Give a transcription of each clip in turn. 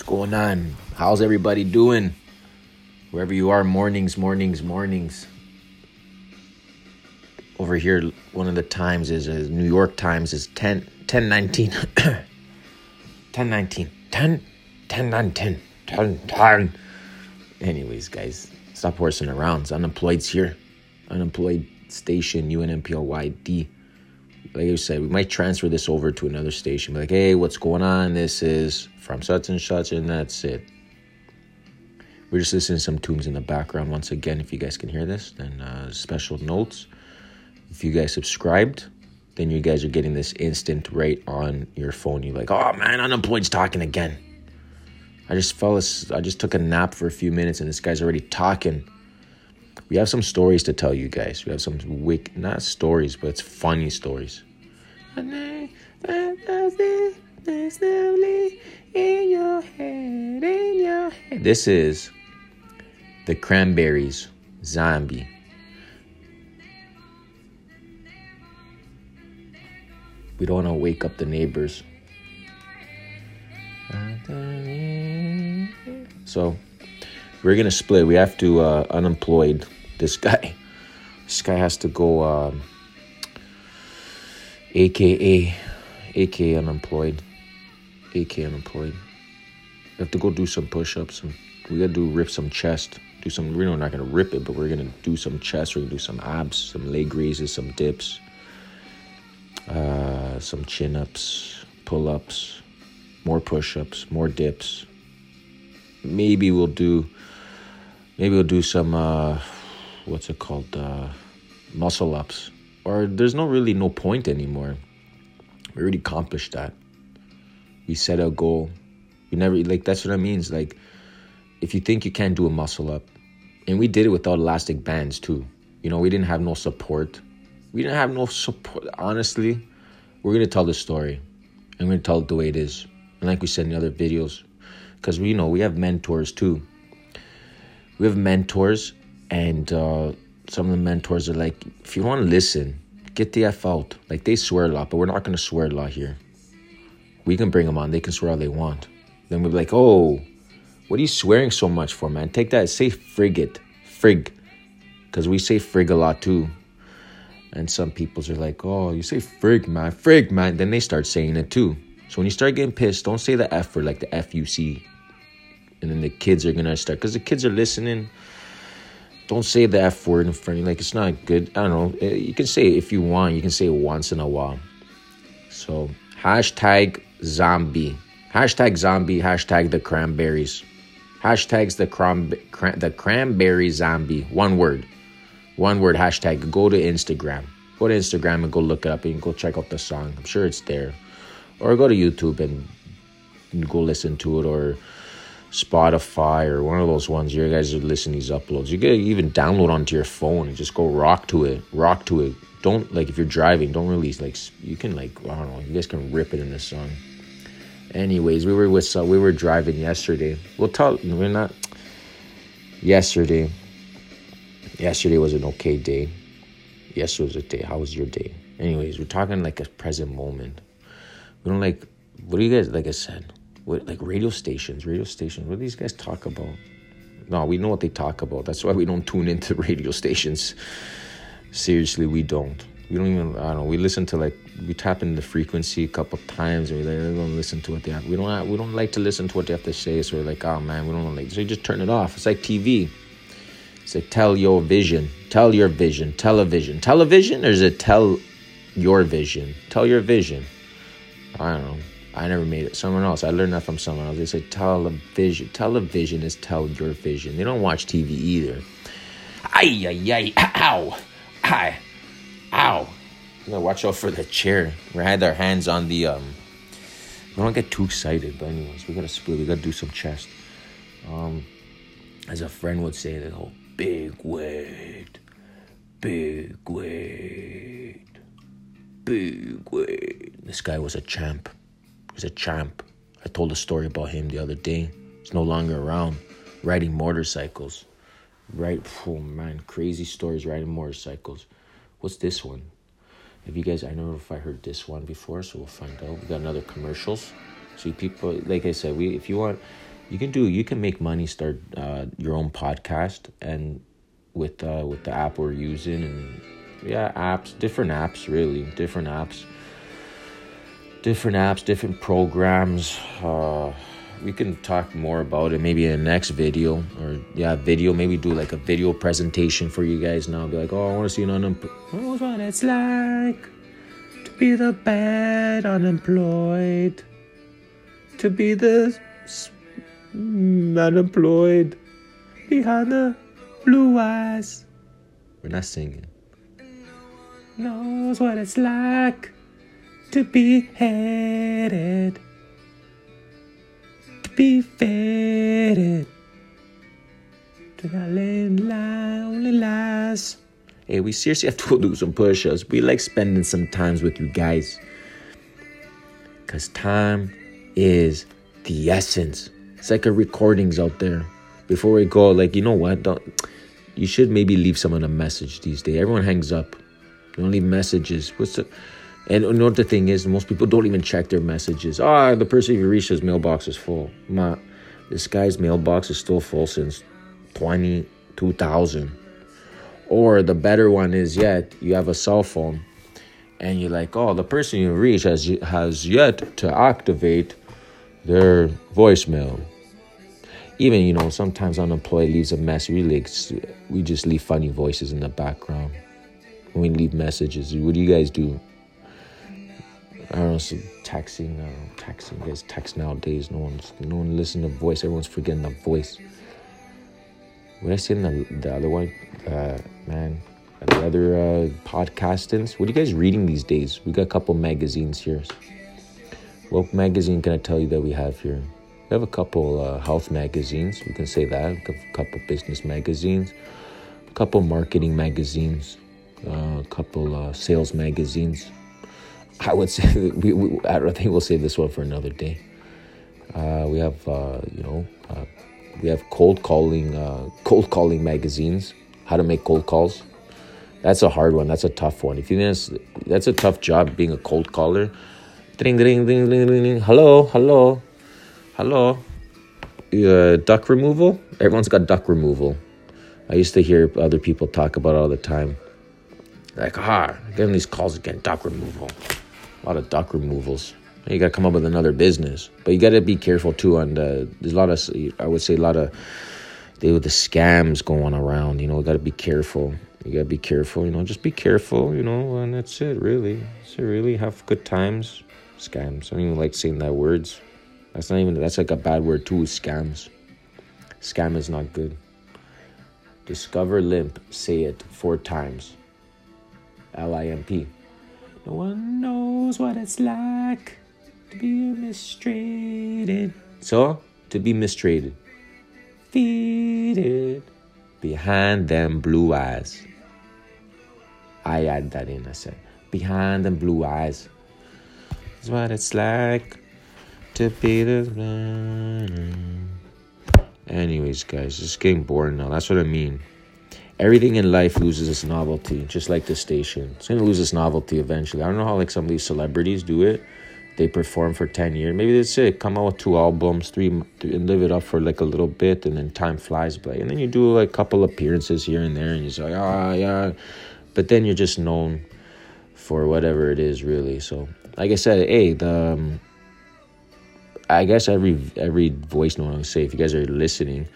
What's going on? How's everybody doing? Wherever you are, mornings, mornings, mornings. Over here, one of the times is uh, New York Times is 10, 10 19. 10 19. 10, 10 9 10. 10 10. Anyways, guys, stop horsing around. It's unemployed's here. Unemployed station, UNMPLYD. Like I said, we might transfer this over to another station. Like, hey, what's going on? This is from such and such, and that's it. We're just listening to some tunes in the background. Once again, if you guys can hear this, then uh, special notes. If you guys subscribed, then you guys are getting this instant right on your phone. You're like, oh man, unemployed's talking again. I just fell. As- I just took a nap for a few minutes, and this guy's already talking. We have some stories to tell you guys. We have some wick, not stories, but it's funny stories. This is the Cranberries Zombie. We don't want to wake up the neighbors. So we're gonna split. We have to uh, unemployed this guy. This guy has to go, um, AKA, AKA unemployed, AKA unemployed. We have to go do some push-ups. Some, we gotta do rip some chest. Do some. We're not gonna rip it, but we're gonna do some chest. We're gonna do some abs, some leg raises, some dips, uh, some chin-ups, pull-ups, more push-ups, more dips. Maybe we'll do maybe we'll do some uh what's it called uh muscle ups. Or there's no really no point anymore. We already accomplished that. We set a goal. We never like that's what i means. Like if you think you can't do a muscle up and we did it without elastic bands too. You know we didn't have no support. We didn't have no support honestly. We're gonna tell the story we're gonna tell it the way it is. And like we said in other videos because we you know we have mentors too. We have mentors and uh, some of the mentors are like if you want to listen get the f out. Like they swear a lot but we're not going to swear a lot here. We can bring them on. They can swear all they want. Then we'll be like oh what are you swearing so much for man? Take that. Say frigate frig. Because we say frig a lot too. And some peoples are like oh you say frig man. Frig man. Then they start saying it too. So when you start getting pissed don't say the f word like the f-u-c and then the kids are gonna start because the kids are listening. Don't say the F word in front of you. Like it's not good. I don't know. Eh, You can say it if you want. You can say it once in a while. So hashtag zombie. Hashtag zombie. Hashtag the cranberries. Hashtags the the cranberry zombie. One word. One word hashtag. Go to Instagram. Go to Instagram and go look it up and go check out the song. I'm sure it's there. Or go to YouTube and go listen to it or Spotify or one of those ones you guys are listening to these uploads. You can even download onto your phone and just go rock to it. Rock to it. Don't like if you're driving, don't really like you can like I don't know, you guys can rip it in this song. Anyways, we were with we were driving yesterday. We'll tell we're not yesterday. Yesterday was an okay day. Yesterday was a day. How was your day? Anyways, we're talking like a present moment. We don't like what do you guys like I said? What like radio stations, radio stations. What do these guys talk about? No, we know what they talk about. That's why we don't tune into radio stations. Seriously, we don't. We don't even. I don't know. We listen to like we tap in the frequency a couple times, and we're like, listen to what they have. We don't. We don't like to listen to what they have to say. So we're like, oh man, we don't like. So you just turn it off. It's like TV. It's like tell your vision, tell your vision, television, television, or is it tell your vision, tell your vision? I don't know. I never made it. Someone else. I learned that from someone else. They say television. Television is tell your vision. They don't watch TV either. Ay, ay, ay, ow, hi, ow. You gotta watch out for the chair. We had our hands on the, um, we don't get too excited, but anyways, we gotta split. We gotta do some chest. Um, as a friend would say, the whole big weight, big weight, big weight. This guy was a champ. He's a champ. I told a story about him the other day. He's no longer around, riding motorcycles. Right, oh man, crazy stories riding motorcycles. What's this one? If you guys, I don't know if I heard this one before, so we'll find out. We got another commercials. See, people, like I said, we if you want, you can do you can make money start uh, your own podcast and with uh, with the app we're using and yeah apps different apps really different apps different apps different programs. Uh, we can talk more about it maybe in the next video or yeah video. Maybe do like a video presentation for you guys now. Be like oh i want to see an unemployed what it's like to be the bad unemployed to be the unemployed. Behind the blue eyes. We're not singing. Knows what it's like to be headed, to be faded to that lonely lies. Hey, we seriously have to do some push ups. We like spending some times with you guys. Because time is the essence. It's like a recordings out there. Before we go, like, you know what? Don't you should maybe leave someone a message these days. Everyone hangs up. You don't leave messages. What's the and the thing is? Most people don't even check their messages. Ah, oh, the person you reached his mailbox is full. Ma, this guy's mailbox is still full since 20, 2000. Or the better one is yet, you have a cell phone and you're like, oh, the person you reach has, has yet to activate their voicemail. Even, you know, sometimes unemployed leaves a mess. We, like, we just leave funny voices in the background when we leave messages. What do you guys do? I don't know, so texting, uh, texting, guys text nowadays. No one's, no one listen to voice. Everyone's forgetting the voice. What I in the, the other one, uh, man, the other uh, podcastings. What are you guys reading these days? We got a couple magazines here. What magazine can I tell you that we have here? We have a couple uh, health magazines. We can say that. A couple business magazines, a couple marketing magazines, uh, a couple uh, sales magazines I would say we, we, I think we'll save this one for another day. Uh, we have uh, you know uh, we have cold calling uh, cold calling magazines. How to make cold calls. That's a hard one. That's a tough one. If you think that's, a tough job being a cold caller. Ding ding ding ding ding ding. Hello, hello, hello. Uh, duck removal. Everyone's got duck removal. I used to hear other people talk about all the time. Like, ah, getting these calls again, duck removal a lot of duck removals. You got to come up with another business, but you got to be careful too. And uh, there's a lot of, I would say, a lot of they with the scams going around. You know, got to be careful. You got to be careful. You know, just be careful. You know, and that's it. Really, so really have good times. Scams. I don't even like saying that words. That's not even. That's like a bad word too. Scams. Scam is not good. Discover limp. Say it four times. L I M P. No one knows what it's like to be mistreated. So, to be mistreated. Feeded behind them blue eyes. I add that in, I said. Behind them blue eyes. Is what it's like to be the. Anyways, guys, it's getting boring now. That's what I mean everything in life loses its novelty, just like the station. It's gonna lose its novelty eventually. I don't know how like some of these celebrities do it. They perform for ten years. Maybe that's it. Come out with two albums, three, and live it up for like a little bit, and then time flies by. And then you do like a couple appearances here and there, and you're like, ah, yeah. But then you're just known for whatever it is, really. So, like I said, hey, the. Um, I guess every every voice note I say, if you guys are listening,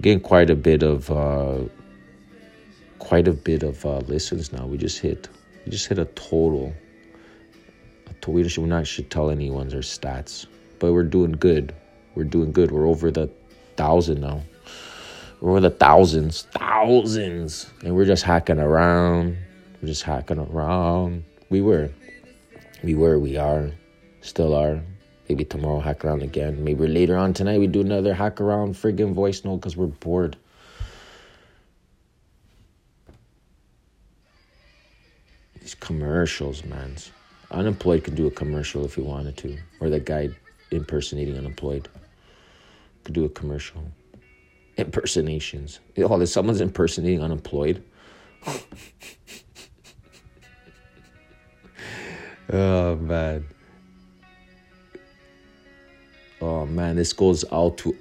getting quite a bit of uh, quite a bit of uh, listens now. We just hit we just hit a total. A to- we should not should tell anyone's our stats, but we're doing good. We're doing good. We're over the thousand now. We're over the thousands, thousands, and we're just hacking around. We're just hacking around. We were, we were, we are, still are. Maybe tomorrow hack around again. Maybe later on tonight we do another hack around friggin' voice note because we're bored. These commercials, man. Unemployed could do a commercial if he wanted to, or that guy impersonating unemployed could do a commercial. Impersonations. Oh, there's someone's impersonating unemployed. oh man. Oh man, this goes out to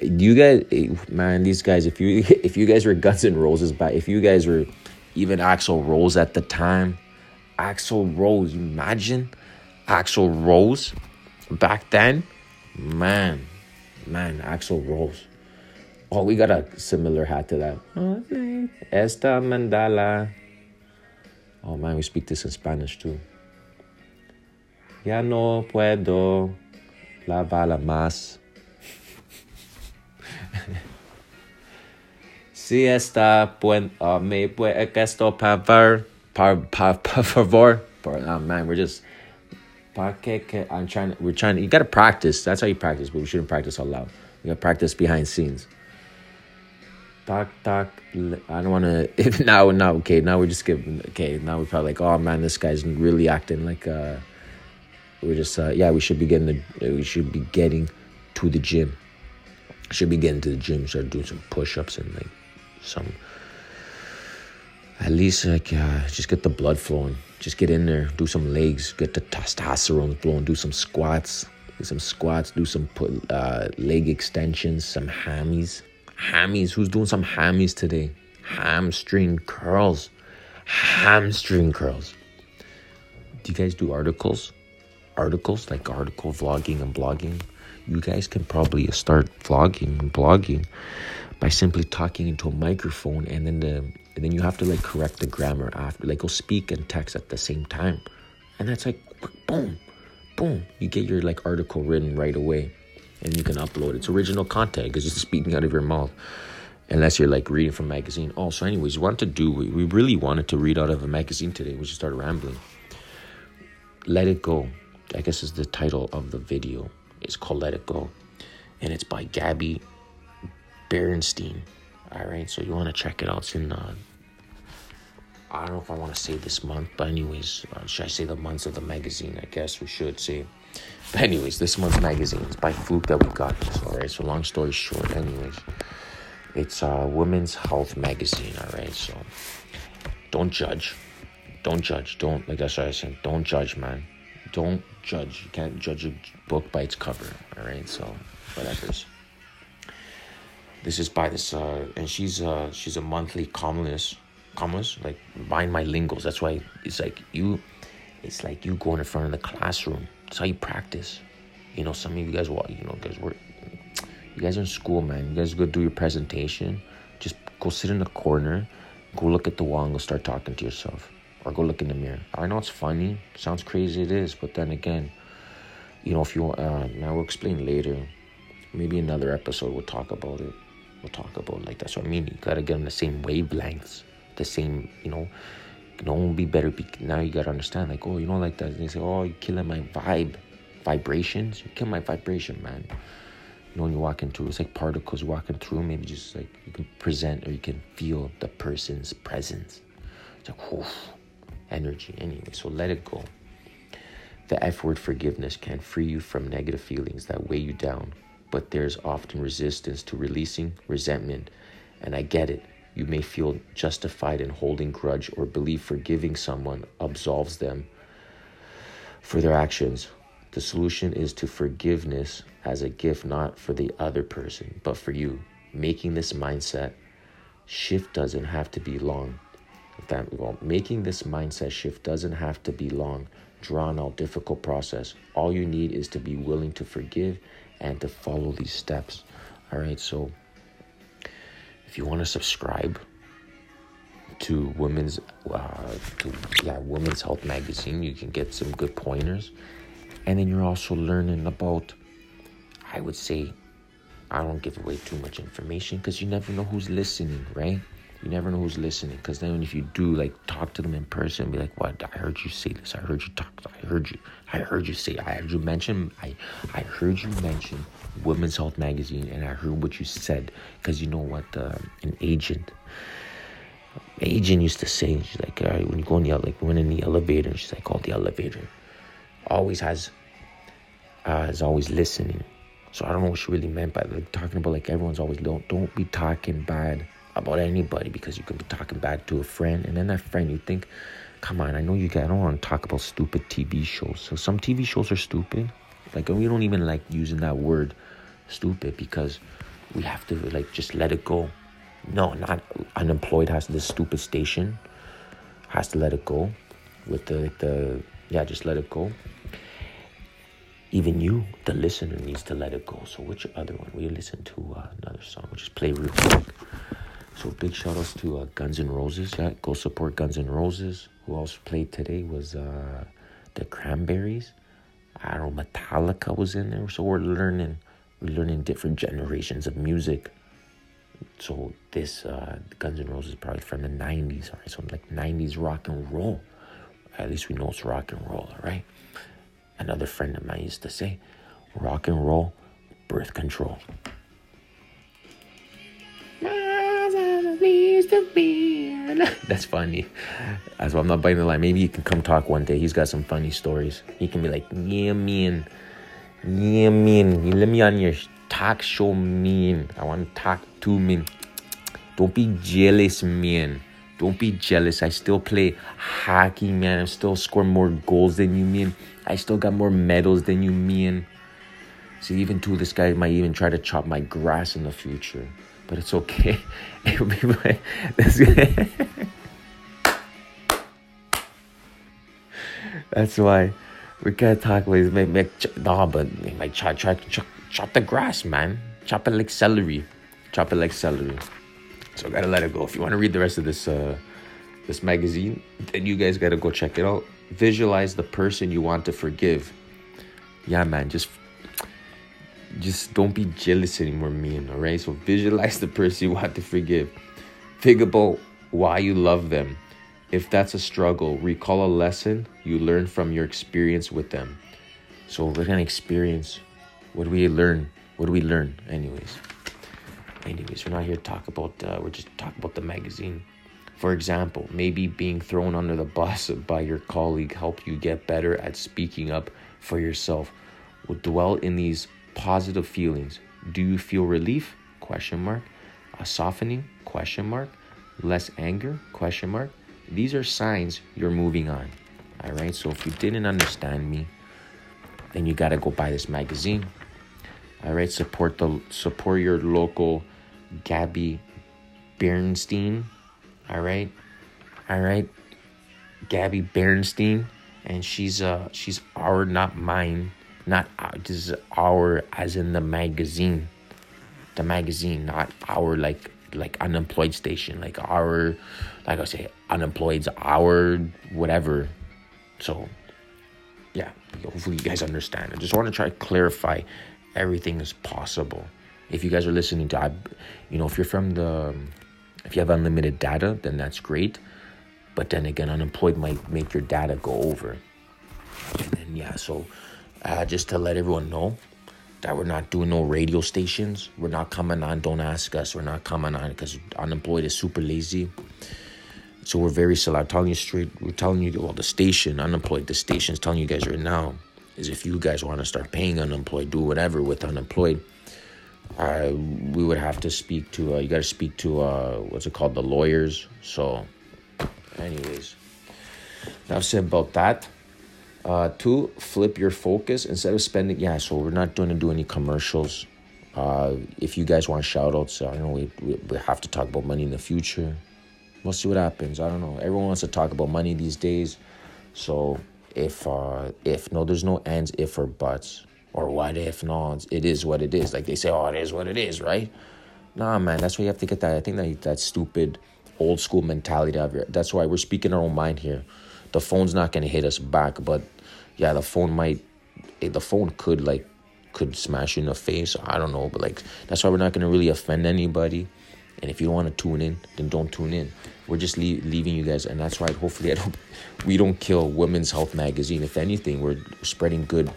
you guys, eh, man, these guys. If you if you guys were Guns N' Roses back, if you guys were even Axl Rose at the time, Axl Rose, imagine Axl Rose back then, man, man, Axl Rose. Oh, we got a similar hat to that. Esta mandala. Oh man, we speak this in Spanish too. Ya no puedo lavar más. Si está buen, uh, me puede esto par, par, par, por favor. Oh man, we're just. I'm trying. We're trying. You gotta practice. That's how you practice, but we shouldn't practice out loud. We gotta practice behind scenes. Talk, talk. I don't want to. Now, now, okay. Now we're just giving. Okay, now we're probably like, oh man, this guy's really acting like. uh We're just. uh Yeah, we should be getting. The, we should be getting to the gym. Should be getting to the gym. Start doing some push-ups and like some. At least like uh, just get the blood flowing. Just get in there, do some legs, get the testosterone flowing, do some squats, do some squats, do some put, uh, leg extensions, some hammies hammies. Who's doing some hammies today? Hamstring curls. Hamstring curls. Do you guys do articles? Articles like article vlogging and blogging. You guys can probably start vlogging and blogging by simply talking into a microphone and then the and then you have to like correct the grammar after like go speak and text at the same time. And that's like boom, boom. You get your like article written right away and you can upload. It's original content because it's speaking out of your mouth. Unless you're like reading from magazine. Oh, so anyways, we wanted to do we, we really wanted to read out of a magazine today. We just started rambling. Let It Go. I guess is the title of the video. It's called Let It Go. And it's by Gabby Bernstein. Alright, so you want to check it out. It's in uh, I don't know if I want to say this month, but anyways, uh, should I say the months of the magazine? I guess we should say. But anyways, this month's magazine is by Fluke that we got this. All right, so long story short, anyways, it's a Women's Health magazine. All right, so don't judge, don't judge, don't like that's what I said. Don't judge, man. Don't judge. You can't judge a book by its cover. All right, so whatever's. This is by this, uh, and she's uh she's a monthly columnist commas like mind my lingos. That's why it's like you it's like you going in front of the classroom. That's how you practice. You know some of you guys what you know guys work you guys are in school man you guys go do your presentation. Just go sit in the corner go look at the wall and go start talking to yourself or go look in the mirror. I know it's funny sounds crazy it is but then again you know if you uh now we'll explain later. Maybe another episode we'll talk about it we'll talk about like that's what i mean you gotta get on the same wavelengths the same, you know, no one be better. Be, now you gotta understand, like, oh, you know, like that. They say, oh, you're killing my vibe, vibrations. You kill my vibration, man. You know, when you walk into it's like particles walking through. Maybe just like you can present or you can feel the person's presence. It's like, energy. Anyway, so let it go. The F word forgiveness can free you from negative feelings that weigh you down, but there's often resistance to releasing resentment, and I get it. You may feel justified in holding grudge or believe forgiving someone absolves them for their actions. The solution is to forgiveness as a gift, not for the other person, but for you. Making this mindset shift doesn't have to be long. That, well, making this mindset shift doesn't have to be long, drawn out, difficult process. All you need is to be willing to forgive and to follow these steps. All right, so if you want to subscribe to women's uh, to yeah women's health magazine you can get some good pointers. And then you're also learning about i would say i don't give away too much information because you never know who's listening right? You never know who's listening because then if you do like talk to them in person be like what? I heard you say this. I heard you talk. I heard you i heard you say i heard you mention i i heard you mention women's health magazine and i heard what you said because you know what uh, an agent agent used to say she's like all right when you go in the like when in the elevator she's like oh the elevator always has uh is always listening. So i don't know what she really meant by like talking about like everyone's always don't don't be talking bad about anybody because you could be talking bad to a friend and then that friend you think come on i know you guys i don't want to talk about stupid tv shows. So some tv shows are stupid. Like we don't even like using that word stupid because we have to like just let it go. No, not unemployed has this stupid station has to let it go with the the yeah just let it go. Even you the listener needs to let it go. So which other one? We listen to uh, another song. We'll just play real quick so big shout outs to uh, guns n' roses yeah go support guns n' roses who else played today was uh, the cranberries i don't know metallica was in there so we're learning we're learning different generations of music so this uh, Guns N' Roses probably from the '90s, all right? So like '90s rock and roll. At least we know it's rock and roll, all right? Another friend of mine used to say, "Rock and roll, birth control." That's funny. That's why I'm not biting the line. Maybe you can come talk one day. He's got some funny stories. He can be like, "Yeah, man, yeah, man, you let me on your talk show, man. I want to talk to me. Don't be jealous, man. Don't be jealous. I still play hockey, man. I'm still scoring more goals than you, man. I still got more medals than you, man. See, even too, this guy might even try to chop my grass in the future. But it's okay. It'll be my, That's why we gotta talk with make, make no, but like try, try, chop, chop the grass, man. Chop it like celery. Chop it like celery. So I gotta let it go. If you want to read the rest of this uh, this magazine, then you guys gotta go check it out. Visualize the person you want to forgive. Yeah, man, just just don't be jealous anymore, man. All right. So visualize the person you want to forgive. Think about why you love them. If that's a struggle, recall a lesson you learned from your experience with them. So we're gonna experience. What do we learn? What do we learn, anyways? anyways, we're not here to talk about, uh, we're just talking about the magazine. For example, maybe being thrown under the bus by your colleague helped you get better at speaking up for yourself. We'll dwell in these positive feelings. Do you feel relief? Question mark. A softening? Question mark. Less anger? Question mark. These are signs you're moving on. All right. So if you didn't understand me, then you gotta go buy this magazine. All right. Support the support your local Gabby Bernstein. All right. All right. Gabby Bernstein. And she's uh she's our not mine. Not our, this is our as in the magazine. The magazine, not our like like unemployed station. Like our like I say, unemployed's our whatever. So yeah, hopefully you guys understand. I just want to try to clarify everything is possible if you guys are listening to, I, you know, if you're from the, if you have unlimited data, then that's great. But then again, unemployed might make your data go over. And then, yeah, so uh, just to let everyone know that we're not doing no radio stations. We're not coming on. Don't ask us. We're not coming on because unemployed is super lazy. So we're very select. Telling you straight. We're telling you, well, the station unemployed. The station's telling you guys right now is if you guys want to start paying unemployed, do whatever with unemployed I we would have to speak to uh, you got to speak to uh, what's it called the lawyers. So, anyways, enough said about that. Uh, two, flip your focus instead of spending. Yeah, so we're not going to do any commercials. Uh, if you guys want shout outs, I don't know, we, we, we have to talk about money in the future. We'll see what happens. I don't know. Everyone wants to talk about money these days. So if uh if no there's no ands, if or buts or what if no it is what it is like they say oh it is what it is right nah man that's why you have to get that i think that that stupid old school mentality out of here that's why we're speaking our own mind here the phone's not gonna hit us back but yeah the phone might eh, the phone could like could smash you in the face i don't know but like that's why we're not gonna really offend anybody and if you don't want to tune in then don't tune in we're just leave, leaving you guys and that's why hopefully i don't we don't kill women's health magazine if anything we're spreading good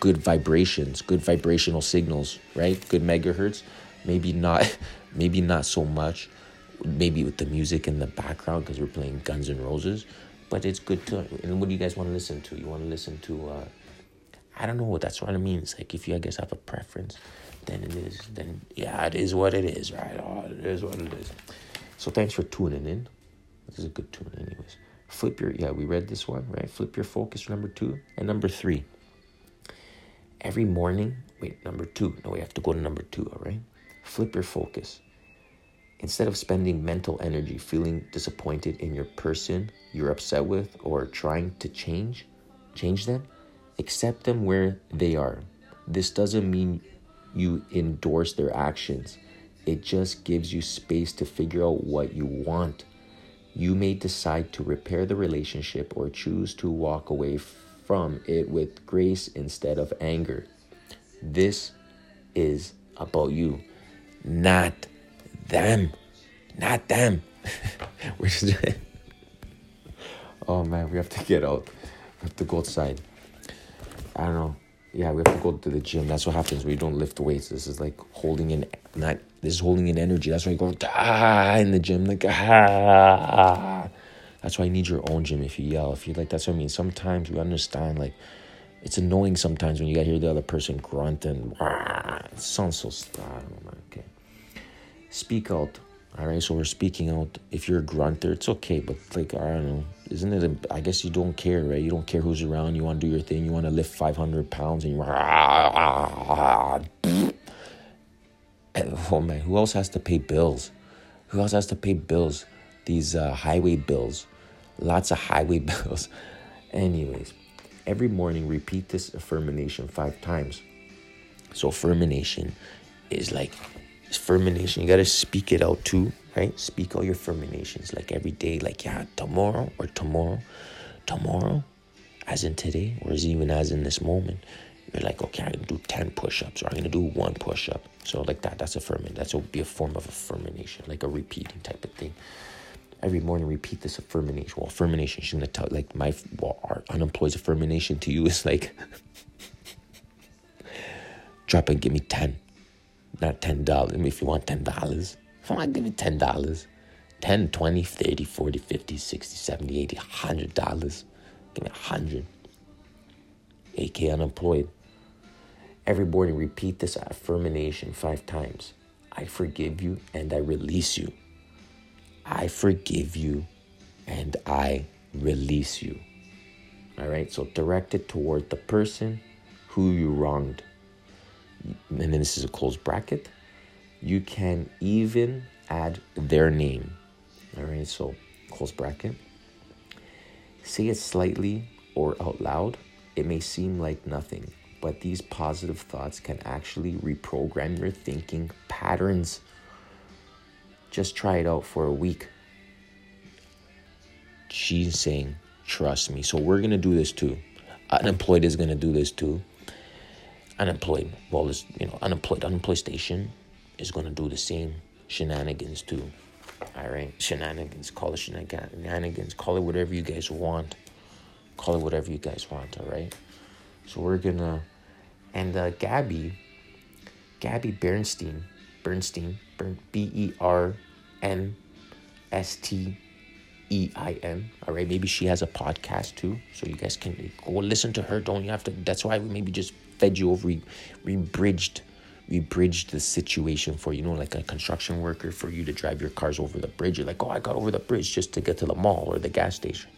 good vibrations, good vibrational signals, right? Good megahertz. Maybe not, maybe not so much. Maybe with the music in the background because we're playing Guns N' Roses, but it's good to. And what do you guys want to listen to? You want to listen to? Uh, I don't know. What that's what it means. Like if you guys have a preference, then it is. Then yeah, it is what it is, right? Oh, it is what it is. So thanks for tuning in. This is a good tune, anyways. Flip your yeah. We read this one right. Flip your focus. Number two and number three every morning wait, number two. No, we have to go to number two, all right? Flip your focus. Instead of spending mental energy feeling disappointed in your person you're upset with or trying to change, change them, accept them where they are. This doesn't mean you endorse their actions. It just gives you space to figure out what you want. You may decide to repair the relationship or choose to walk away from it with grace instead of anger. This is about you, not them. Not them. oh man, we have to get out. We have to go outside. I don't know. Yeah, we have to go to the gym. That's what happens when you don't lift weights. This is like holding in not this is holding in energy. That's why you go ah in the gym like ah. That's why you need your own gym. If you yell, if you like, that's what I mean. Sometimes we understand like it's annoying sometimes when you gotta hear the other person grunt and ah, it sounds so. I Okay. Speak out. All right, so we're speaking out. If you're a grunter, it's okay, but like I don't know, isn't it? I guess you don't care, right? You don't care who's around. You want to do your thing. You want to lift five hundred pounds, and you. Oh man, who else has to pay bills? Who else has to pay bills? These uh, highway bills, lots of highway bills. Anyways, every morning repeat this affirmation five times. So affirmation is like affirmation. You gotta speak it out too, right? Speak all your affirmations like every day, like yeah, tomorrow or tomorrow, tomorrow, as in today, or as even as in this moment. You're like, okay, I'm gonna do 10 push-ups or I'm gonna do one push-up. So like that, that's affirming. That's would be a form of affirmation, like a repeating type of thing. Every morning repeat this affirmation. Well, affirmation, she's gonna tell like my well, our unemployed affirmation to you is like drop and give me 10 not $10. I mean, if you want $10, if I want to give you $10, 10, 20, 30, 40, 50, 60, 70, 80, $100. Give me 100 AK unemployed. Every morning, repeat this affirmation five times. I forgive you and I release you. I forgive you and I release you. All right, so direct it toward the person who you wronged and then this is a closed bracket, you can even add their name. All right, so close bracket. Say it slightly or out loud. It may seem like nothing, but these positive thoughts can actually reprogram your thinking patterns. Just try it out for a week. She's saying, trust me. So we're going to do this too. Unemployed is going to do this too unemployed, well, this you know, unemployed, unemployed station is going to do the same shenanigans too. All right, shenanigans. Call it shenanigans. Call it whatever you guys want. Call it whatever you guys want. All right. So we're gonna, and uh, Gabby, Gabby Bernstein, Bernstein, B E R N S T E I N. All right, maybe she has a podcast too, so you guys can go listen to her. Don't you have to? That's why we maybe just fed you over, we, we bridged we bridged the situation for you. Know like a construction worker for you to drive your cars over the bridge. You're like oh i got over the bridge just to get to the mall or the gas station.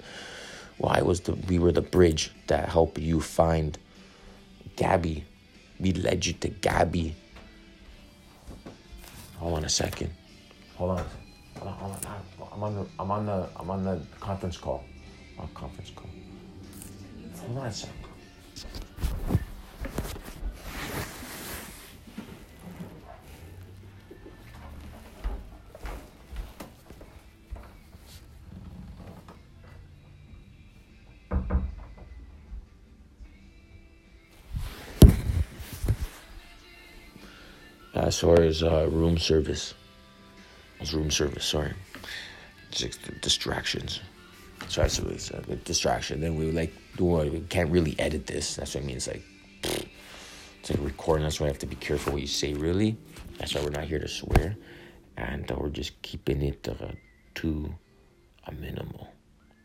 Well i was the we were the bridge that helped you find gabby? We led you to gabby. Hold on a second. Hold on hold on, hold on. i'm on the i'm on the i'm on the conference call. On conference call. Hold on a second as far as uh, room service. It's room service, sorry. Just distractions. So that's what it's a distraction. Then we were like, we can't really edit this. That's what I mean. It's like, it's like recording. That's why I have to be careful what you say, really. That's why we're not here to swear. And uh, we're just keeping it uh, to a minimal.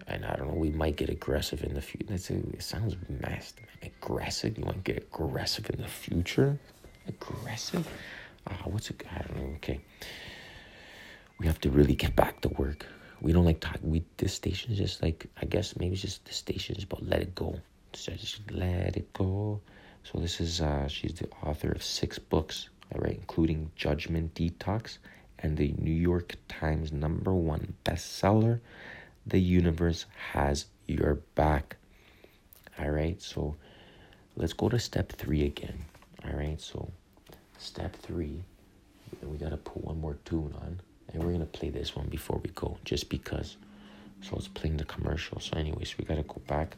And I don't know, we might get aggressive in the future. It sounds messed. Aggressive? You want to get aggressive in the future? Aggressive? Uh, what's it? I don't know. Okay, we have to really get back to work. We don't like talk. We this station is just like I guess maybe it's just the station is about let it go. So just let it go, So this is uh, she's the author of six books, all right, including Judgment Detox and the New York Times number one bestseller. The universe has your back. All right, so let's go to step three again. All right, so step three, we gotta put one more tune on, and we're gonna play this one before we go, just because. So it's playing the commercial. So, anyways, we gotta go back.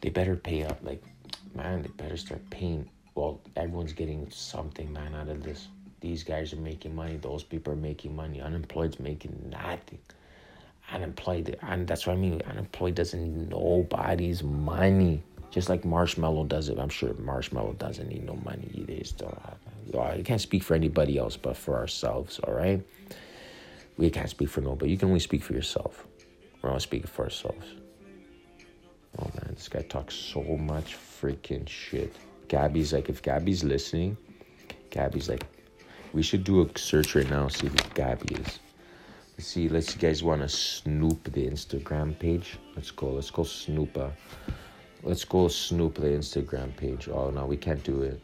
They better pay up, like, man. They better start paying. Well, everyone's getting something, man, out of this. These guys are making money. Those people are making money. Unemployed's making nothing unemployed and that's what i mean unemployed doesn't nobody's money just like Marshmello does it i'm sure Marshmello doesn't need no money either. Still i can't speak for anybody else but for ourselves all right? We can't speak for nobody. You can only speak for yourself. We're only speaking for ourselves. Oh man this guy talks so much freaking shit. Gabby's like if gabby's listening gabby's like we should do a search right now see who gabby is. Let's see, let's you guys want to snoop the Instagram page. Let's go. Let's go snoop. Let's go snoop the Instagram page. Oh no, we can't do it.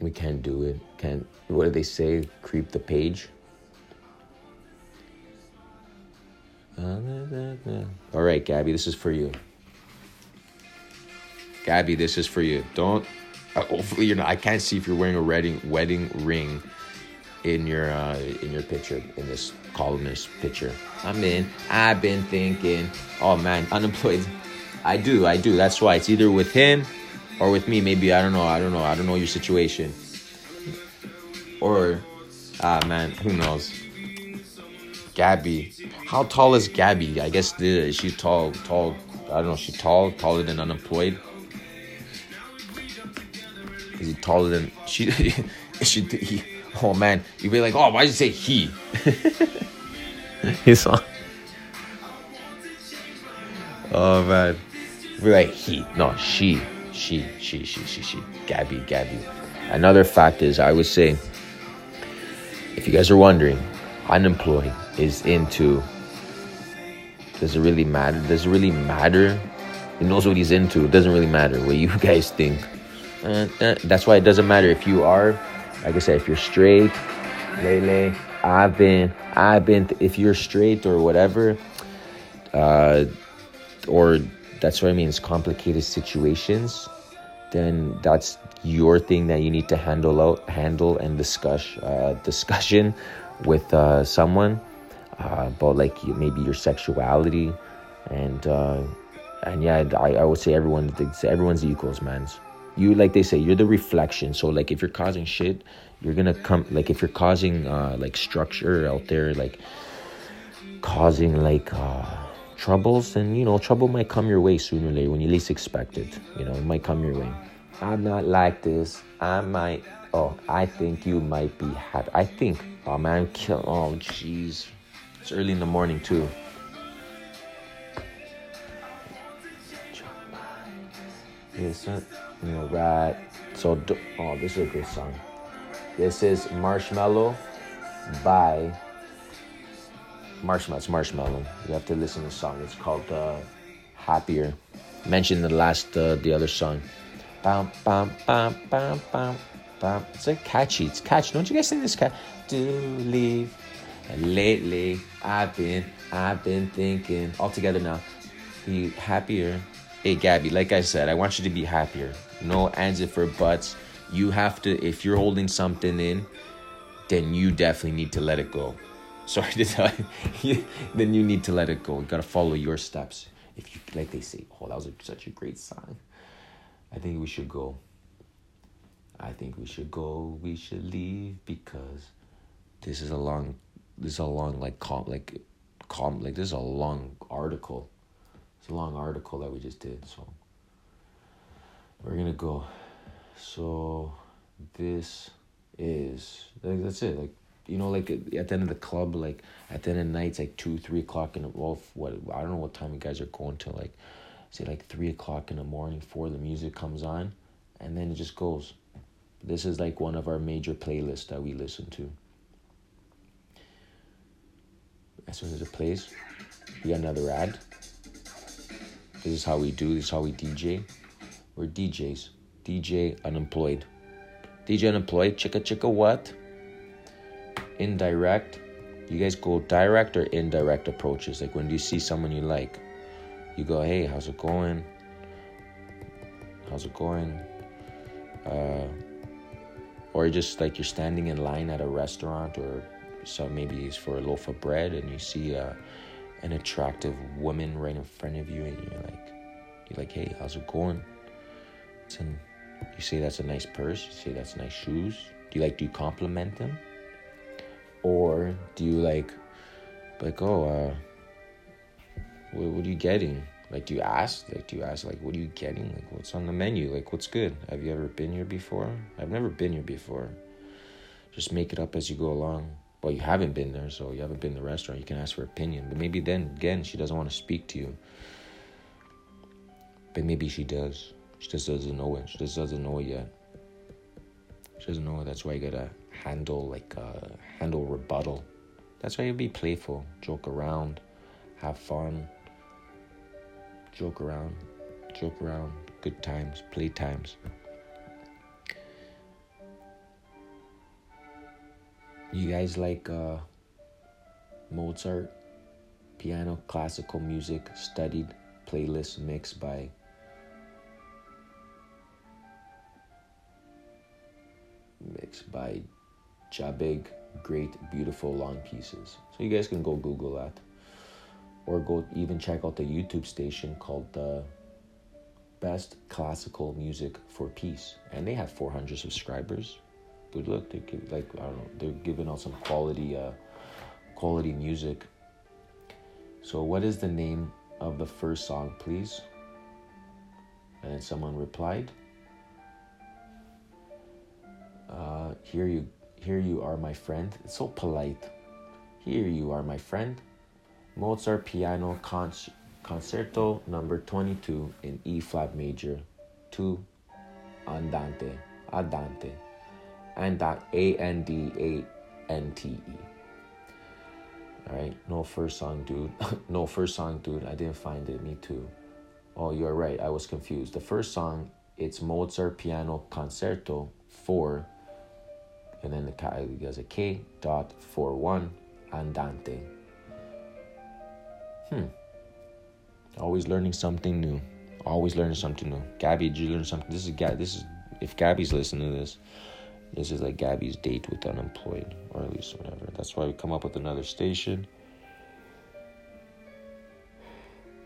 we can't do it. Can't. What do they say? Creep the page. All right, Gabby, this is for you. Gabby, this is for you. Don't. Uh, hopefully, you're not. I can't see if you're wearing a wedding wedding ring in your uh, in your picture in this columnist picture. I'm in. I've been thinking. Oh man, unemployed. I do. I do. That's why it's either with him or with me. Maybe I don't know. I don't know. I don't know your situation. Or ah man, who knows? Gabby. How tall is Gabby? I guess the, she's tall. Tall. I don't know. She's tall. Taller than unemployed. Is he taller than she? Is she he, Oh man, you'd be like, oh, why did you say he? He's on. Oh man, be like he, no she, she, she, she, she, she, Gabby, Gabby. Another fact is, I would say, if you guys are wondering, unemployed is into. Does it really matter? Does it really matter? He knows what he's into. It doesn't really matter what you guys think. Uh, uh, that's why it doesn't matter if you are like I said, if you're straight, Lele, I've been, I've been, if you're straight or whatever, uh, or that's what I mean, it's complicated situations, then that's your thing that you need to handle out, handle and discuss, uh, discussion with uh, someone uh, about like maybe your sexuality and uh, and yeah, I, I would say everyone everyone's equals, man you like they say you're the reflection. So like if you're causing shit you're gonna come like if you're causing uh like structure out there like causing like uh troubles then you know trouble might come your way sooner or later when you least expect it you know it might come your way. I'm not like this. I might oh i think you might be happy i think oh man kill oh jeez. It's early in the morning too. Yes, you know, right. So, oh, this is a good song. This is Marshmello by Marshmello. It's Marshmello. You have to listen to the song. It's called uh, Happier. Mentioned the last, uh, the other song. Bam, bam, bam, bam, bam, bam. It's like catchy. It's catchy. Don't you guys think this cat? Do leave. And lately, I've been, I've been thinking. All together now. Be happier. Hey, Gabby, like I said, I want you to be happier no ands if or buts. You have to, if you're holding something in, then you definitely need to let it go. Sorry to tell you, then you need to let it go. You gotta follow your steps. If you, like they say, oh, that was a, such a great song. I think we should go. I think we should go. We should leave because this is a long, this is a long like com like, com like this is a long article. It's a long article that we just did. So we're gonna go. So this is like that's it. Like you know, like at the end of the club, like at the end of the night, it's like two, three o'clock in the well, what I don't know what time you guys are going to like, say like three o'clock in the morning before the music comes on, and then it just goes. This is like one of our major playlists that we listen to. As soon as it plays, we got another ad. This is how we do. This is how we DJ. We're DJs. DJ unemployed. DJ unemployed. Chicka chicka what? Indirect. You guys go direct or indirect approaches. Like when you see someone you like, you go, hey, how's it going? How's it going? Uh, or just like you're standing in line at a restaurant or so maybe it's for a loaf of bread and you see uh, an attractive woman right in front of you and you're like you're like hey how's it going? And you say that's a nice purse. You say that's nice shoes. Do you like do you compliment them? Or do you like like oh uh what, what are you getting? Like do you ask like do you ask like what are you getting? Like what's on the menu? Like what's good? Have you ever been here before? I've never been here before. Just make it up as you go along well you haven't been there so you haven't been to the restaurant. You can ask for opinion. But maybe then again she doesn't want to speak to you. But maybe she does. She just doesn't know it. She just doesn't know it yet. She doesn't know it. That's why you gotta handle like uh handle rebuttal. That's why you be playful. Joke around. Have fun. Joke around. Joke around. Good times. Play times You guys like uh, Mozart, piano, classical music, studied playlist mixed by mixed by Jabig, great, beautiful long pieces. So you guys can go Google that, or go even check out the YouTube station called the Best Classical Music for Peace, and they have 400 subscribers but look, they give, like I don't know, they're giving out some quality, uh, quality music. So, what is the name of the first song, please? And someone replied, uh, "Here you, here you are, my friend." It's so polite. Here you are, my friend. Mozart piano con- concerto number twenty-two in E flat major, two, andante, andante and dot A N D A N T E. All right, no first song, dude. no first song, dude. I didn't find it. Me too. Oh, you're right. I was confused. The first song, it's Mozart Piano Concerto 4, and then the there's a K dot four one Andante. Hmm. Always learning something new. Always learning something new. Gabby, did you learn something? This is Gab. This is if Gabby's listening to this this is like Gabby's date with unemployed, or at least whatever. That's why we come up with another station.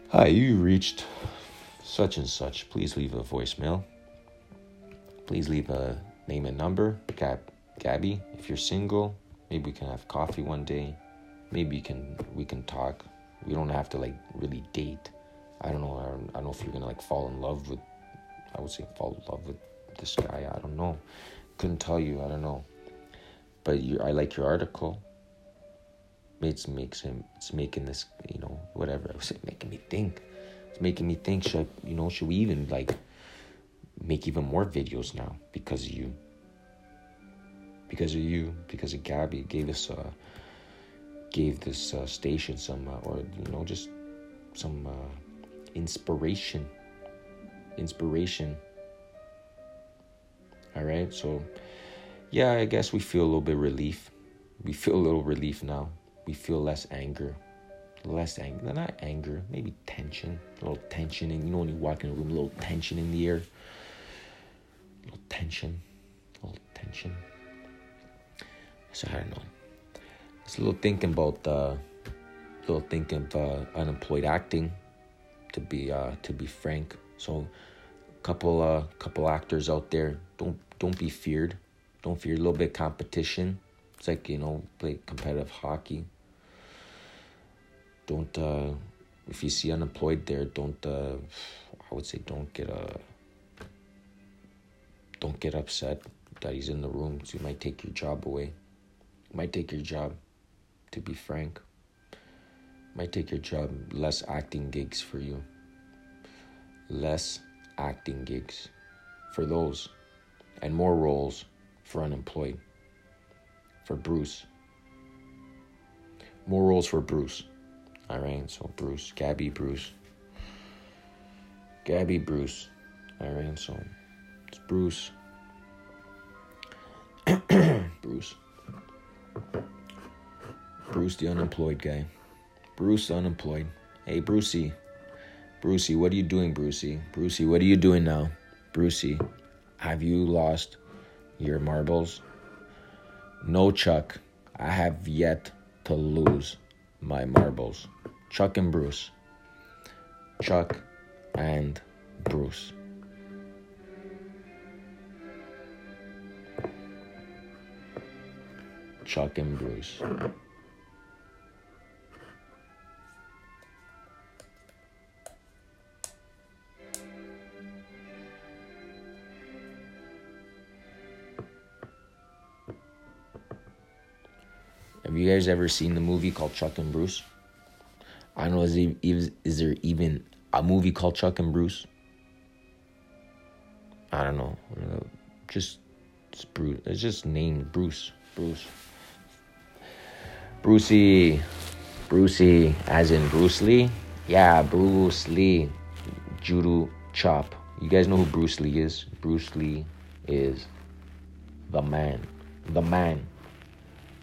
Hi, you reached such and such. Please leave a voicemail. Please leave a name and number. Gab, Gabby, if you're single, maybe we can have coffee one day. Maybe you can we can talk. We don't have to like really date. I don't know. I don't, I don't know if you're gonna like fall in love with. I would say fall in love with this guy. I don't know couldn't tell you. I don't know. But you, I like your article. It's makes him. It's making this. You know, whatever. It was making me think. It's making me think. Should you know? Should we even like make even more videos now because of you? Because of you. Because of Gabby gave us uh gave this uh, station some uh, or you know just some uh, inspiration. Inspiration all right, so yeah, I guess we feel a little bit relief. We feel a little relief now. We feel less anger, less anger, not anger, maybe tension, a little tension. And you know when you walk in a room, a little tension in the air, a little tension, a little tension. So I don't know. It's a little thinking about, uh, little thinking of uh, unemployed acting. To be, uh, to be frank, so couple uh couple actors out there don't don't be feared. Don't fear. A little bit of competition. It's like you know play competitive hockey. Don't uh if you see unemployed there don't uh i would say don't get uh don't get upset that he's in the room. So he might take your job away. Might take your job to be frank. Might take your job less acting gigs for you. Less acting gigs for those, and more roles for unemployed. For Bruce. More roles for Bruce. All right, so Bruce, Gabby, Bruce. Gabby Bruce. All right, so it's Bruce. Bruce. Bruce, the unemployed guy. Bruce, unemployed. Hey, Brucey. Brucey, what are you doing, Brucey? Brucey, what are you doing now? Brucey, have you lost your marbles? No, Chuck. I have yet to lose my marbles. Chuck and Bruce. Chuck and Bruce. Chuck and Bruce. Have you guys ever seen the movie called Chuck and Bruce? I don't know. Is, it, is, is there even a movie called Chuck and Bruce? I don't know. Just it's Bruce. It's just named Bruce. Bruce. Brucey. Brucey, as in Bruce Lee. Yeah, Bruce Lee. Judo chop. You guys know who Bruce Lee is? Bruce Lee is the man. The man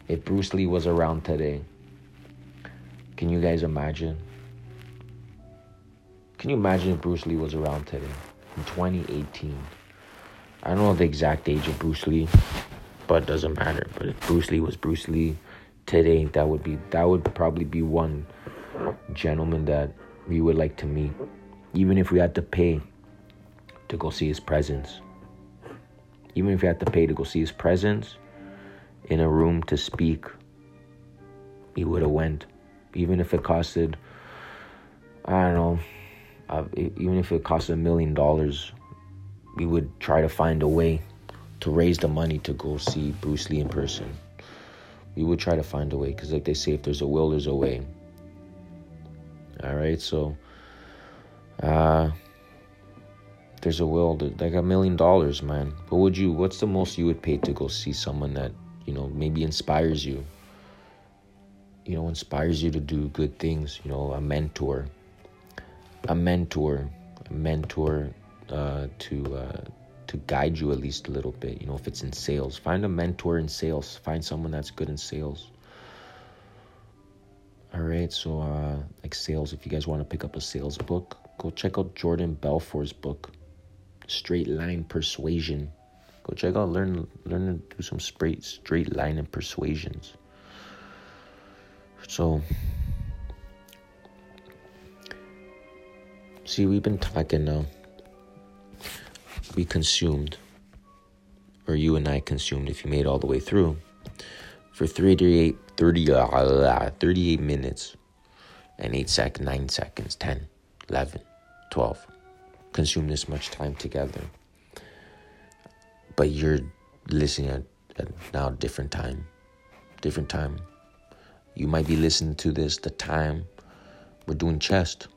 if Bruce Lee was around today, can you guys imagine? Can you imagine if Bruce Lee was around today in 2018? I don't know the exact age of Bruce Lee, but it doesn't matter. But if Bruce Lee was Bruce Lee today, that would be that would probably be one gentleman that we would like to meet, even if we had to pay to go see his presence. Even if we had to pay to go see his presence in a room to speak, he would have went, even if it costed, I don't know, uh, even if it costed a million dollars, we would try to find a way to raise the money to go see Bruce Lee in person. We would try to find a way because, like they say, if there's a will, there's a way. All right, so uh, there's a will, like a million dollars, man. What would you? What's the most you would pay to go see someone that you know, maybe inspires you, you know, inspires you to do good things, you know, a mentor, a mentor, a mentor uh, to, uh, to guide you at least a little bit, you know, if it's in sales, find a mentor in sales, find someone that's good in sales. All right, so uh, like sales, if you guys want to pick up a sales book, go check out Jordan Belfort's book, Straight Line Persuasion. Go check out learn learn to do some straight straight line and persuasions. So see we've been talking now. We consumed or you and I consumed if you made all the way through for 38 30 uh, 38 minutes and 8 seconds 9 seconds 10 11 12 consume this much time together but you're listening at, at now different time different time. You might be listening to this the time. We're doing chest.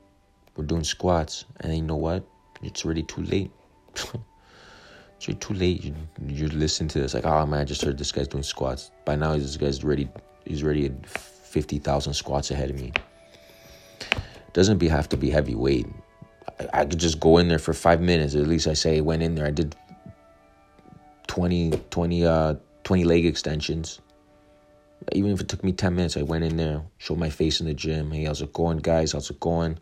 We're doing squats. And you know what? It's already too late. It's already too late. You, you're listening to this like oh man i just heard this guy's doing squats. By now this guy's ready he's already at 50000 squats ahead of me. Doesn't be have to be heavyweight. I, I could just go in there for five minutes. At least i say went in there. I did 20, 20, uh, 20 leg extensions. Even if it took me 10 minutes, I went in there, showed my face in the gym. Hey, how's it going, guys? How's it going?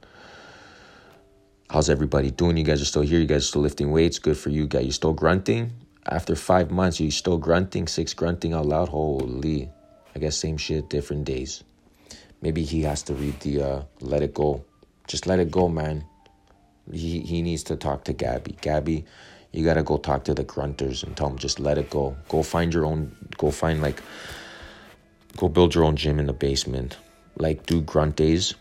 How's everybody doing? You guys are still here. You guys are still lifting weights. Good for you guys. You're still grunting? After five months, you're still grunting? Six grunting out loud? Holy. I guess same shit, different days. Maybe he has to read the uh, let it go. Just let it go, man. He, he needs to talk to Gabby. Gabby, you gotta go talk to the grunters and tell them just let it go. Go find your own. Go find like. Go build your own gym in the basement. Like do grunt days.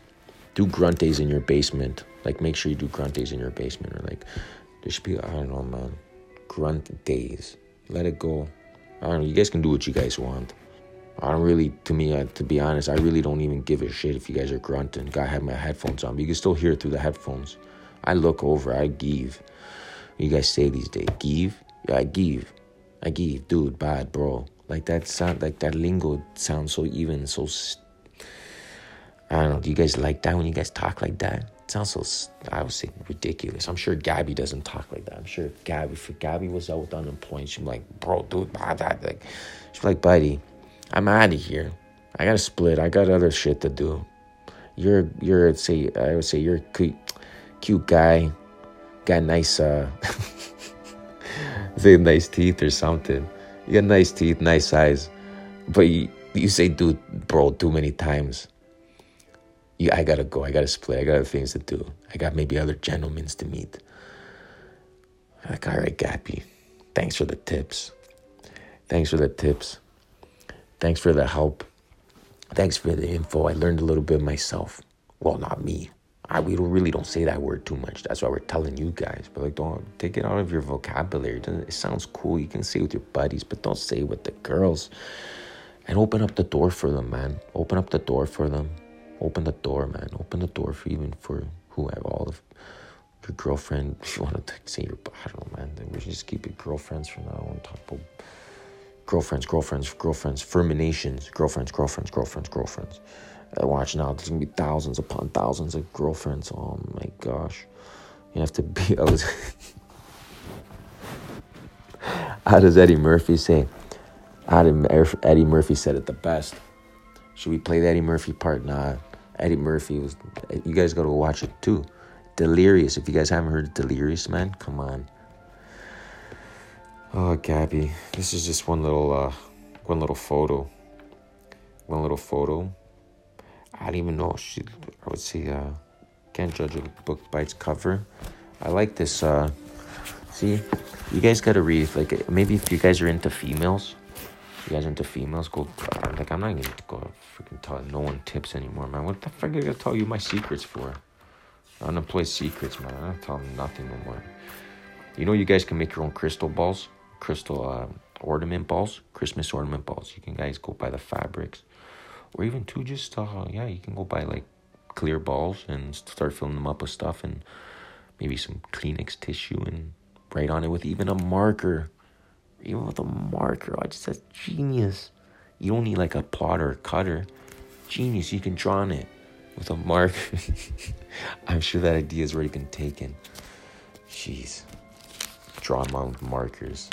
Do grunt days in your basement. Like make sure you do grunt days in your basement or like there should be I don't know man. Grunt days. Let it go. I don't know. You guys can do what you guys want. I don't really, to me, uh, to be honest, I really don't even give a shit if you guys are grunting. God, I have my headphones on, but you can still hear it through the headphones. I look over, I give you guys say these days? Give? Yeah, I give. I give, dude, bad, bro. Like that sound, like that lingo sounds so even, so. St- I don't know. Do you guys like that when you guys talk like that? It sounds so, I would say, ridiculous. I'm sure Gabby doesn't talk like that. I'm sure if Gabby, if Gabby was out with unemployment, she'd be like, bro, dude, blah, blah, like, she'd be like, buddy, I'm out of here. I got to split. I got other shit to do. You're, you're, say, I would say, you're a cute, cute guy. Got nice, uh, say nice teeth or something. You got nice teeth, nice eyes. But you, you say, dude, bro, too many times. Yeah, I gotta go. I gotta split. I got other things to do. I got maybe other gentlemen to meet. Like, all right, Gabby, thanks for the tips. Thanks for the tips. Thanks for the help. Thanks for the info. I learned a little bit myself. Well, not me. I we don't, really don't say that word too much. That's why we're telling you guys. But like, don't take it out of your vocabulary. It, it sounds cool. You can say it with your buddies, but don't say it with the girls. And open up the door for them, man. Open up the door for them. Open the door, man. Open the door for even for who have all of your girlfriend. If you want to say your, I don't know, man. Then we should just keep it girlfriends from now on. Top of girlfriends, girlfriends, girlfriends, ferminations, girlfriends, girlfriends, girlfriends, girlfriends. Watch now, there's gonna be thousands upon thousands of girlfriends. Oh my gosh, you have to be. I was. How does Eddie Murphy say? How did Eddie Murphy said it the best? Should we play the Eddie Murphy part? Nah, Eddie Murphy was. You guys got to watch it too. Delirious. If you guys haven't heard Delirious, man, come on. Oh, Gabby, this is just one little, uh, one little photo. One little photo. I don't even know. She, I would say, uh, can't judge a book by its cover. I like this. Uh, see, you guys gotta read. Like, maybe if you guys are into females, you guys are into females, go. Uh, like, I'm not gonna go freaking tell no one tips anymore, man. What the fuck I gotta tell you my secrets for? Unemployed secrets, man. I'm not telling nothing no more. You know, you guys can make your own crystal balls crystal uh, ornament balls, Christmas ornament balls. You can guys go buy the fabrics, or even two just uh, yeah, you can go buy like clear balls and start filling them up with stuff and maybe some Kleenex tissue and write on it with even a marker, even with a marker. I just said genius. You don't need like a plotter or cutter. Genius, you can draw on it with a marker. I'm sure that idea has already been taken. Jeez. Draw on markers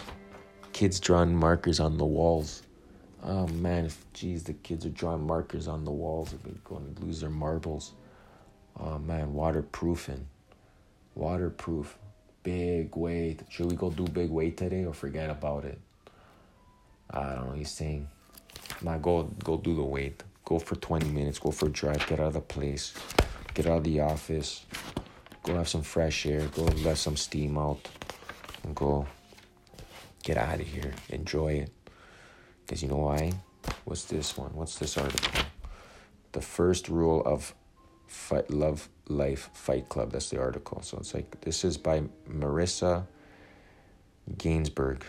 kids drawing markers on the walls. Oh man, if geez, the kids are drawing markers on the walls, they're going to lose their marbles. Oh man, waterproofing. Waterproof. Big weight. Should we go do big weight today or forget about it? I don't know. He's saying, nah, go go do the weight. Go for 20 minutes. Go for a drive. Get out of the place. Get out of the office. Go have some fresh air. Go let some steam out. And go get out of here. Enjoy it. Because you know why? What's this one? What's this article? The first rule of fight, Love Life Fight Club. That's the article. So it's like, this is by Marissa Gainsbourg.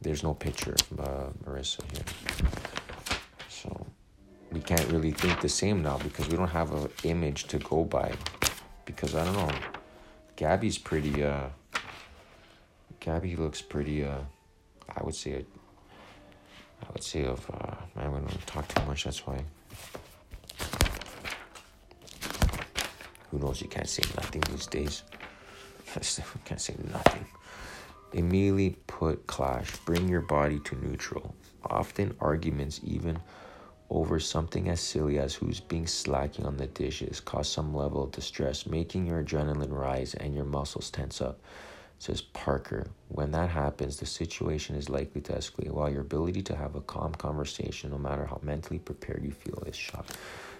There's no picture of uh, Marissa here. So we can't really think the same now because we don't have an image to go by. Because I don't know. Gabby's pretty, uh, Gabby looks pretty. Uh, I would say. I would say of. Uh, man, we don't talk too much. That's why. Who knows? You can't say nothing these days. can't say nothing. Immediately put clash. Bring your body to neutral. Often arguments, even over something as silly as who's being slacking on the dishes, cause some level of distress, making your adrenaline rise and your muscles tense up says Parker, when that happens, the situation is likely to escalate while your ability to have a calm conversation, no matter how mentally prepared you feel, is shot.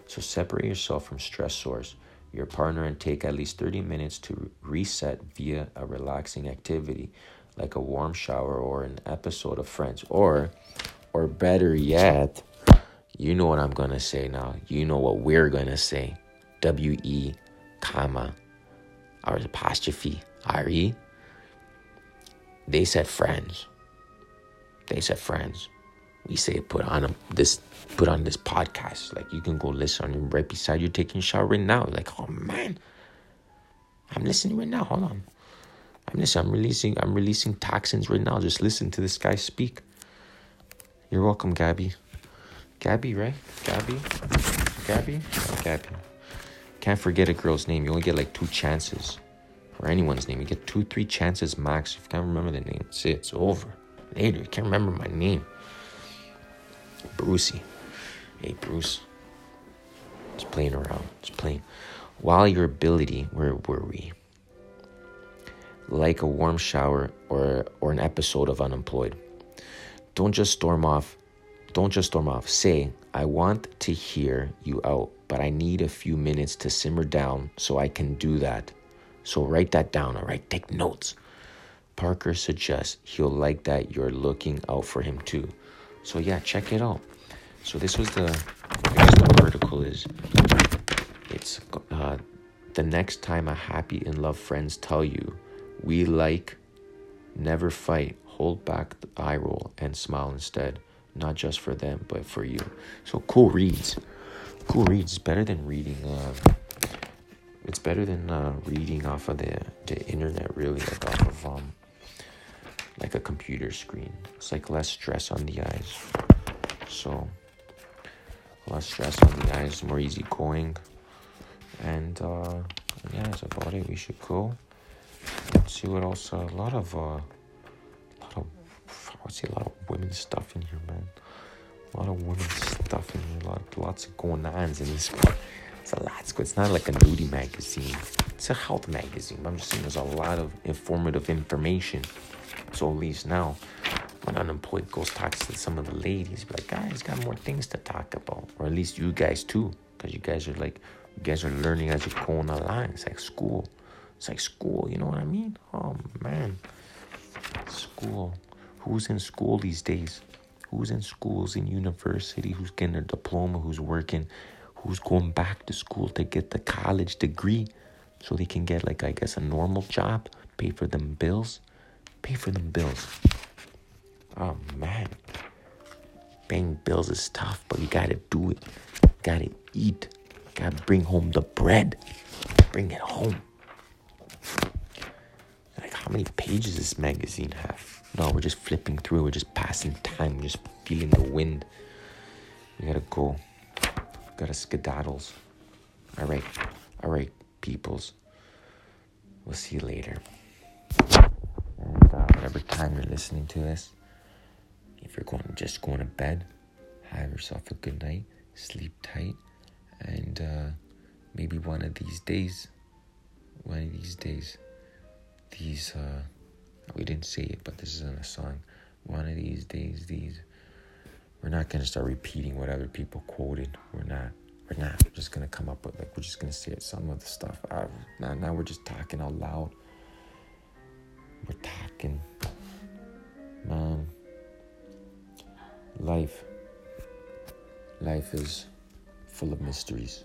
So separate yourself from stress source, your partner, and take at least 30 minutes to reset via a relaxing activity like a warm shower or an episode of Friends. Or, or better yet, you know what I'm gonna say now. You know what we're gonna say. W E, comma, our apostrophe R E they said friends. They said friends. We say put on a, this put on this podcast. Like you can go listen right beside you taking shower right now. Like, oh man. I'm listening right now. Hold on. I'm listening. I'm releasing I'm releasing toxins right now. Just listen to this guy speak. You're welcome, Gabby. Gabby, right? Gabby? Gabby? Oh, Gabby. Can't forget a girl's name. You only get like two chances. Or anyone's name. You get two, three chances max. If you can't remember the name, it's it. It's over. Later, you can't remember my name. Brucey. Hey, Bruce. Just playing around. Just playing. While your ability, where were we? Like a warm shower or or an episode of unemployed. Don't just storm off. Don't just storm off. Say, I want to hear you out, but I need a few minutes to simmer down so I can do that. So write that down, all right? Take notes. Parker suggests he'll like that you're looking out for him too. So yeah, check it out. So this was the, the article is it's uh, the next time a happy in love friends tell you we like never fight hold back the eye roll and smile instead not just for them but for you so cool reads cool reads better than reading uh, it's better than uh, reading off of the, the internet really like off of um like a computer screen it's like less stress on the eyes so less stress on the eyes more easy going and uh yeah that's about it we should go Let's see what else uh, a lot of uh I see a lot of women's stuff in here, man. A lot of women's stuff in here. Lot, lots of going ons in this. It's a lot. It's not like a nudie magazine. It's a health magazine. But I'm just saying there's a lot of informative information. So at least now, when unemployed goes talks to some of the ladies, be like, guys, got more things to talk about, or at least you guys too, because you guys are like, you guys are learning as you're going along. It's like school. It's like school. You know what I mean? Oh man, school who's in school these days? Who's in schools in university? Who's getting a diploma? Who's working? Who's going back to school to get the college degree so they can get like I guess a normal job, pay for them bills, pay for them bills. Oh man, paying bills is tough, but you gotta do it. gotta eat. gotta bring home the bread. Bring it home. Like how many pages this magazine have? No, we're just flipping through. We're just passing time. We're just feeling the wind. We gotta go. Gotta skedaddles. All right. All right, peoples. We'll see you later. And uh, whatever time you're listening to this, if you're going just going to bed, have yourself a good night. Sleep tight, and uh, maybe one of these days, one of these days, these. Uh, we didn't say it, but this isn't a song. One of these days, these we're not gonna start repeating what other people quoted. We're not. We're not. We're just gonna come up with like we're just gonna say it. Some of the stuff. Uh, now, now we're just talking out loud. We're talking, man. Life. Life is full of mysteries.